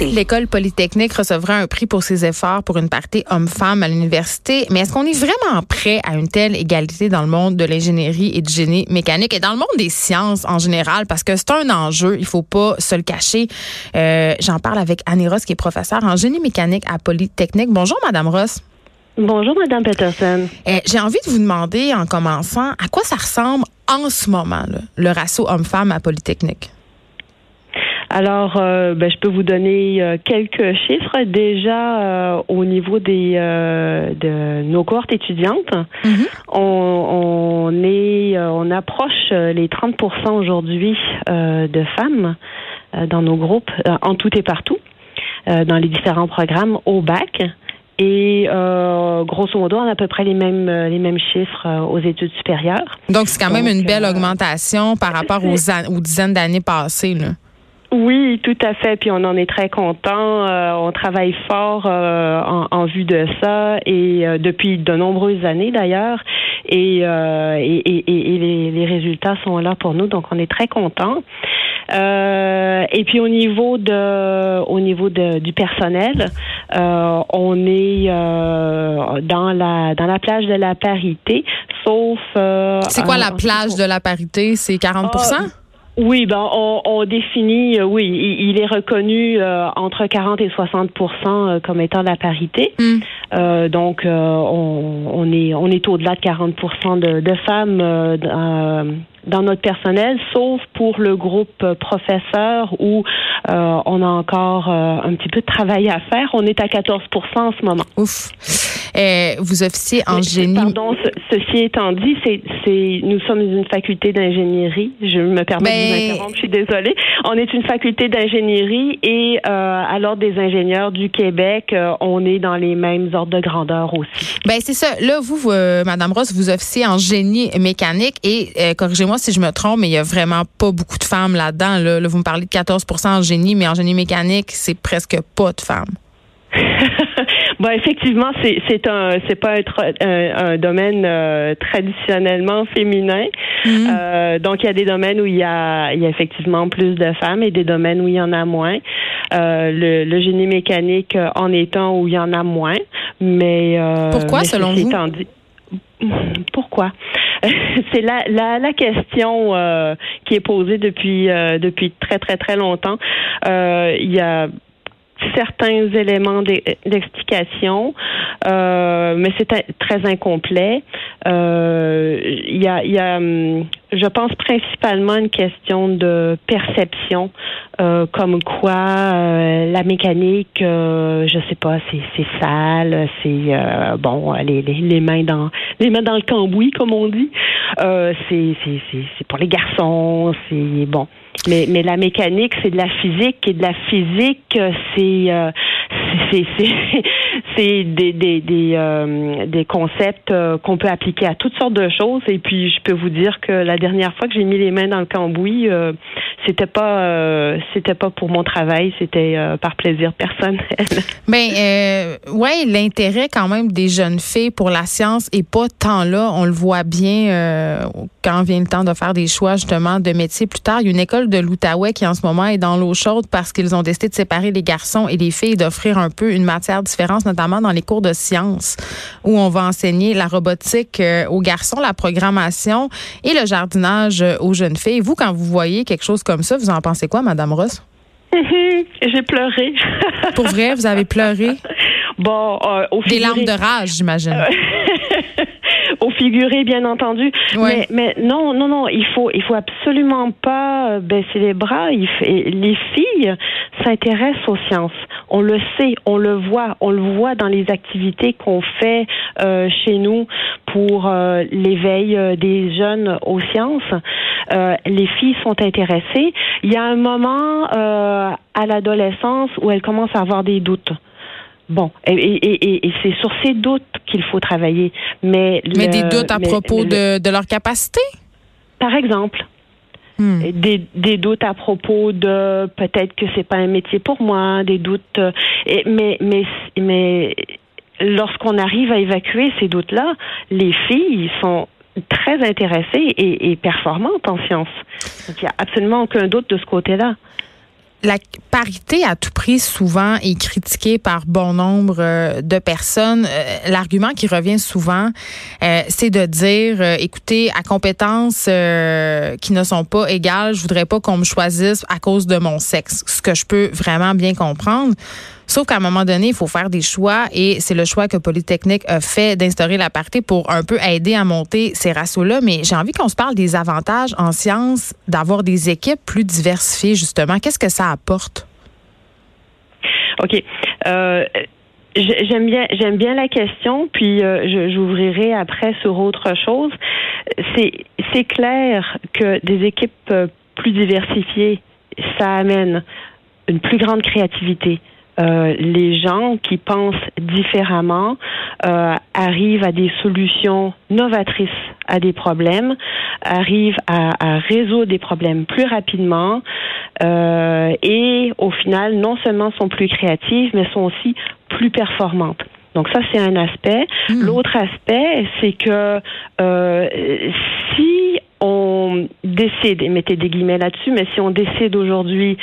L'école polytechnique recevra un prix pour ses efforts pour une partie homme-femme à l'université. Mais est-ce qu'on est vraiment prêt à une telle égalité dans le monde de l'ingénierie et du génie mécanique et dans le monde des sciences en général? Parce que c'est un enjeu, il faut pas se le cacher. Euh, J'en parle avec Annie Ross, qui est professeure en génie mécanique à Polytechnique. Bonjour, Madame Ross. Bonjour, Madame Peterson. Euh, J'ai envie de vous demander, en commençant, à quoi ça ressemble en ce moment, là, le ratio homme-femme à Polytechnique? Alors, euh, ben, je peux vous donner euh, quelques chiffres. Déjà, euh, au niveau des de nos cohortes étudiantes, Mhm. on, on est, on approche les 30% aujourd'hui de femmes dans nos groupes, en tout et partout, dans les différents programmes au bac. Et euh, grosso modo, on a à peu près les mêmes les mêmes chiffres aux études supérieures. Donc, c'est quand même Donc, une belle euh, augmentation par rapport aux, an- aux dizaines d'années passées. Là. Oui, tout à fait. Puis on en est très content. Euh, on travaille fort euh, en, en vue de ça et euh, depuis de nombreuses années d'ailleurs. Et, euh, et, et- les, les résultats sont là pour nous, donc on est très content. Euh, et puis au niveau de, au niveau de, du personnel, euh, on est euh, dans la dans la plage de la parité, sauf. euh, C'est quoi la plage de la parité? C'est 40 Ah, oui, ben on, on définit, euh, oui, il, il est reconnu euh, entre 40 et 60% euh, comme étant la parité. Hmm. Euh, donc euh, on, on est on est au-delà de 40% de, de femmes euh, dans, notre personnel, sauf pour le groupe euh, professeur où euh, on a encore euh, un petit peu de travail à faire. On est à 14% en ce moment. Ouf. Euh, vous officiez en génie. Pardon, ce- ceci étant dit, c'est, c'est, nous sommes une faculté d'ingénierie. Je me permets de vous interrompre, je suis désolée. On est une faculté d'ingénierie et euh, à l'Ordre des ingénieurs du Québec, euh, on est dans les mêmes ordres de grandeur aussi. Ben c'est ça. Là, vous, vous, Madame Ross, vous officiez en génie mécanique et euh, corrigez-moi si je me trompe, mais il y a vraiment pas beaucoup de femmes là-dedans. Là, Là, vous me parlez de 14 en génie, mais en génie mécanique, c'est presque pas de femmes. Bon, effectivement, c'est, c'est un, c'est pas un, tra- un- un domaine euh, traditionnellement féminin. Mhm. Euh, donc, il y a des domaines où il y a, il y a effectivement plus de femmes et des domaines où il y en a moins. Euh, le, le génie mécanique euh, en étant où il y en a moins. Mais euh, Pourquoi, mais selon vous? Pourquoi? C'est la, la, la question euh, qui est posée depuis euh, depuis très très très longtemps. Euh, Il y a certains éléments d'e- d'explication, euh, mais c'est très incomplet. Euh, Il y a, y a, hum, je pense principalement une question de perception, euh, comme quoi euh, la mécanique, je sais pas, c'est sale, c'est bon, les, les, les mains dans les mains dans le cambouis, comme on dit. C'est c'est pour les garçons, c'est bon. Mais, mais la mécanique, c'est de la physique et de la physique, c'est euh, c'est des des des, euh, des concepts euh, qu'on peut appliquer à toutes sortes de choses. Et puis, je peux vous dire que la dernière fois que j'ai mis les mains dans le cambouis, euh, c'était pas c'était pas pour mon travail, c'était par plaisir personnel. Ben euh, ouais, l'intérêt quand même des jeunes filles pour la science est pas tant là. On le voit bien quand vient le temps de faire des choix justement de métiers plus tard. Il y a une école de l'Outaouais qui en ce moment est dans l'eau chaude parce qu'ils ont décidé de séparer les garçons et les filles, d'offrir un peu une matière différente, notamment dans les cours de sciences où on va enseigner la robotique euh, aux garçons, la programmation et le jardinage euh, aux jeunes filles. Vous, quand vous voyez quelque chose comme ça, vous en pensez quoi, Madame Ross? j'ai pleuré. Pour vrai, vous avez pleuré? bon, euh, au Des larmes de rage, j'imagine. au figuré, bien entendu. Ouais. Mais, mais non, non, non, il faut, il faut absolument pas euh, baisser les bras. Il f- et les filles s'intéressent aux sciences. On le sait, on le voit, on le voit dans les activités qu'on fait euh, chez nous pour euh, l'éveil euh, des jeunes aux sciences. Euh, les filles sont intéressées. Il y a un moment euh, à l'adolescence où elles commencent à avoir des doutes. Bon, et, c'est sur ces doutes qu'il faut travailler. Mais, mais des doutes à propos de, de, leur capacité? Par exemple. Hmm. Des, des, doutes à propos de peut-être que c'est pas un métier pour moi, des doutes. Euh, mais, mais, mais lorsqu'on arrive à évacuer ces doutes-là, les filles sont très intéressées et, et performantes en sciences. Donc, il n'y a absolument aucun doute de ce côté-là la parité à tout prix souvent est critiquée par bon nombre euh, de personnes. Euh, l'argument qui revient souvent, euh, c'est de dire, écoutez, à compétences qui ne sont pas égales, je voudrais pas qu'on me choisisse à cause de mon sexe. Ce que je peux vraiment bien comprendre. Sauf qu'à un moment donné, il faut faire des choix et c'est le choix que Polytechnique a fait d'instaurer la parité pour un peu aider à monter ces ratios-là. Mais j'ai envie qu'on se parle des avantages en sciences d'avoir des équipes plus diversifiées, justement. Qu'est-ce que ça apporte? OK. Euh, j'aime bien, j'aime bien la question, puis euh, j'ouvrirai après sur autre chose. C'est, c'est clair que des équipes euh, plus diversifiées, ça amène une plus grande créativité, euh, les gens qui pensent différemment euh, arrivent à des solutions novatrices à des problèmes, arrivent à, à résoudre des problèmes plus rapidement euh, et au final non seulement sont plus créatives mais sont aussi plus performantes. Donc ça, c'est un aspect. Hmm. L'autre aspect, c'est que euh, si on décide, et mettez des guillemets là-dessus, mais si on décide aujourd'hui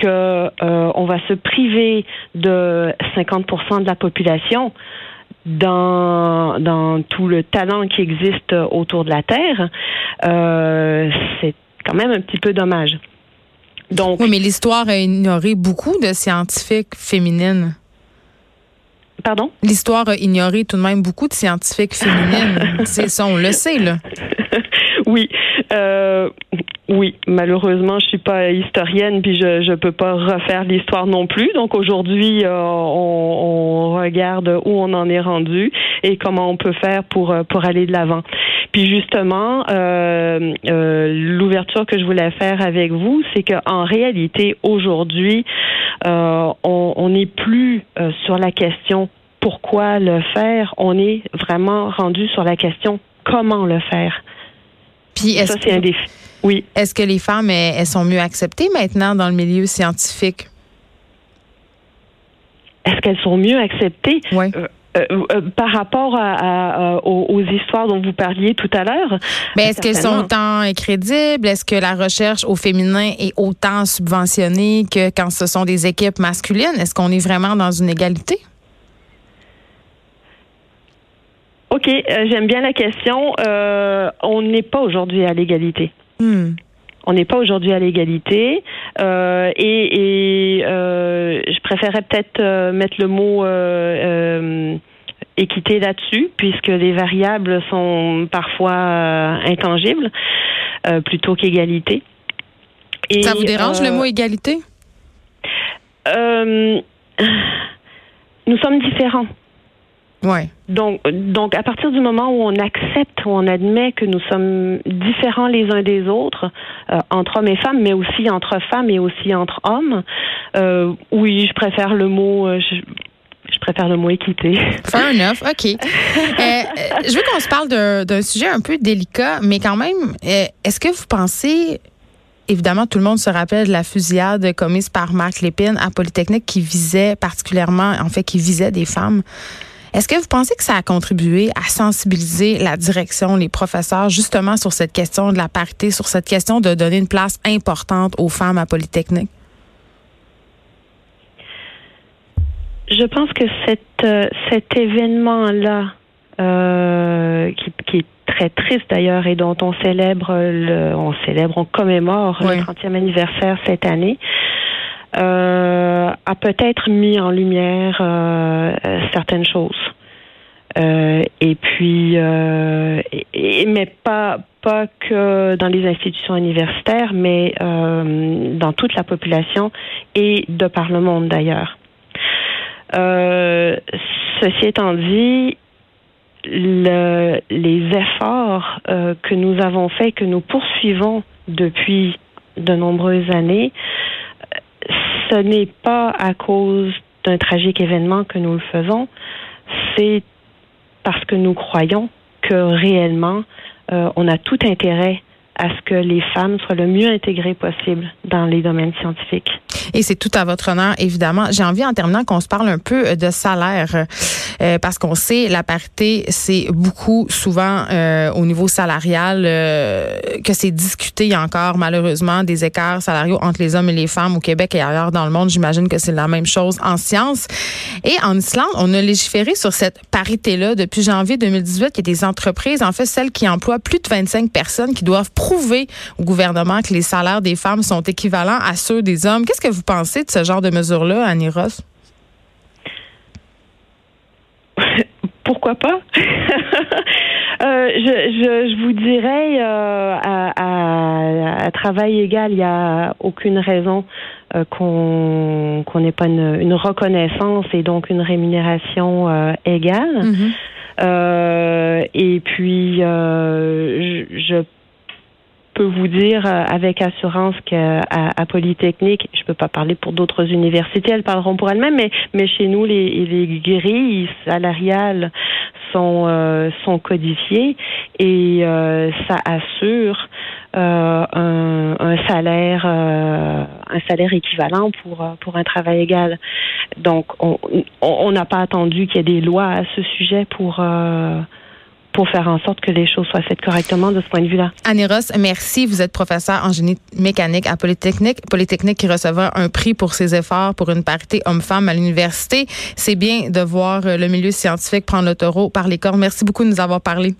que euh, on va se priver de 50% de la population dans, dans tout le talent qui existe autour de la Terre, euh, c'est quand même un petit peu dommage. Donc, oui, mais l'histoire a ignoré beaucoup de scientifiques féminines. Pardon? L'histoire a ignoré tout de même beaucoup de scientifiques féminines. c'est ça, on le sait, là. oui. Euh, oui, malheureusement, je suis pas historienne, puis je je peux pas refaire l'histoire non plus. Donc aujourd'hui, euh, on, on, regarde où on en est rendu et comment on peut faire pour euh, pour aller de l'avant. Puis justement, euh, euh, l'ouverture que je voulais faire avec vous, c'est qu'en réalité, aujourd'hui, euh, on n'est plus sur la question pourquoi le faire, on est vraiment rendu sur la question comment le faire. Puis ça, c'est un défi. Oui. Est-ce que les femmes, elles, sont mieux acceptées maintenant dans le milieu scientifique? Est-ce qu'elles sont mieux acceptées? Oui. Euh, euh, euh, par rapport à, aux, histoires dont vous parliez tout à l'heure? Mais est-ce qu'elles sont autant crédibles? Est-ce que la recherche au féminin est autant subventionnée que quand ce sont des équipes masculines? Est-ce qu'on est vraiment dans une égalité? OK, j'aime bien la question. on n'est pas aujourd'hui à l'égalité. Hmm. On n'est pas aujourd'hui à l'égalité euh, et, euh, je préférerais peut-être euh, mettre le mot équité là-dessus puisque les variables sont parfois intangibles plutôt qu'égalité. Ça vous dérange le mot égalité? Nous sommes différents. Ouais. Donc, donc, à partir du moment où on accepte, où on admet que nous sommes différents les uns des autres, euh, entre hommes et femmes, mais aussi entre femmes et aussi entre hommes, euh, oui, je préfère le mot. Euh, je, je préfère le mot équité. Fair enough, OK. je veux qu'on se parle d'un sujet un peu délicat, mais quand même, est-ce que vous pensez évidemment, tout le monde se rappelle de la fusillade commise par Marc Lépine à Polytechnique qui visait particulièrement, en fait, qui visait des femmes. Est-ce que vous pensez que ça a contribué à sensibiliser la direction, les professeurs, justement sur cette question de la parité, sur cette question de donner une place importante aux femmes à Polytechnique? Je pense que euh, cet événement-là, euh, qui, est très triste d'ailleurs et dont on célèbre, le, on célèbre, on commémore le 30e anniversaire cette année, euh, a peut-être mis en lumière euh, certaines choses. Euh, et puis, et, mais pas pas que dans les institutions universitaires, mais dans toute la population et de par le monde d'ailleurs. ceci étant dit, le, les efforts que nous avons faits, que nous poursuivons depuis de nombreuses années, ce n'est pas à cause d'un tragique événement que nous le faisons, c'est parce que nous croyons que réellement, euh, on a tout intérêt à ce que les femmes soient le mieux intégrées possible dans les domaines scientifiques. Et c'est tout à votre honneur, évidemment. J'ai envie, en terminant, qu'on se parle un peu de salaire, euh, parce qu'on sait, la parité, c'est beaucoup, souvent, euh, au niveau salarial, euh, que c'est discuté. Il y a encore, malheureusement, des écarts salariaux entre les hommes et les femmes au Québec et ailleurs dans le monde. J'imagine que c'est la même chose en sciences. Et en Islande, on a légiféré sur cette parité-là depuis janvier 2018. Il y a des entreprises, en fait, celles qui emploient plus de 25 personnes, qui doivent prouver au gouvernement que les salaires des femmes sont équivalents à ceux des hommes. Qu'est-ce que vous pensez de ce genre de mesures-là, Annie Ross? Pourquoi pas? Euh, je, vous dirais, euh, à, travail égal, il n'y a aucune raison euh, qu'on n'ait pas une, reconnaissance et donc une rémunération égale. Mm-hmm. et puis, je, je peux vous dire euh, avec assurance qu'à à Polytechnique, je peux pas parler pour d'autres universités, elles parleront pour elles-mêmes, mais, mais chez nous, les, les grilles salariales sont, euh, sont codifiées et euh, ça assure un, un, salaire un salaire équivalent pour pour un travail égal. Donc on n'a pas attendu qu'il y ait des lois à ce sujet pour pour faire en sorte que les choses soient faites correctement de ce point de vue-là. Annie Ross, merci. Vous êtes professeur en génie mécanique à Polytechnique. Polytechnique qui recevra un prix pour ses efforts pour une parité homme-femme à l'université. C'est bien de voir le milieu scientifique prendre le taureau par les cornes. Merci beaucoup de nous avoir parlé.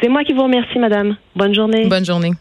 C'est moi qui vous remercie, madame. Bonne journée. Bonne journée.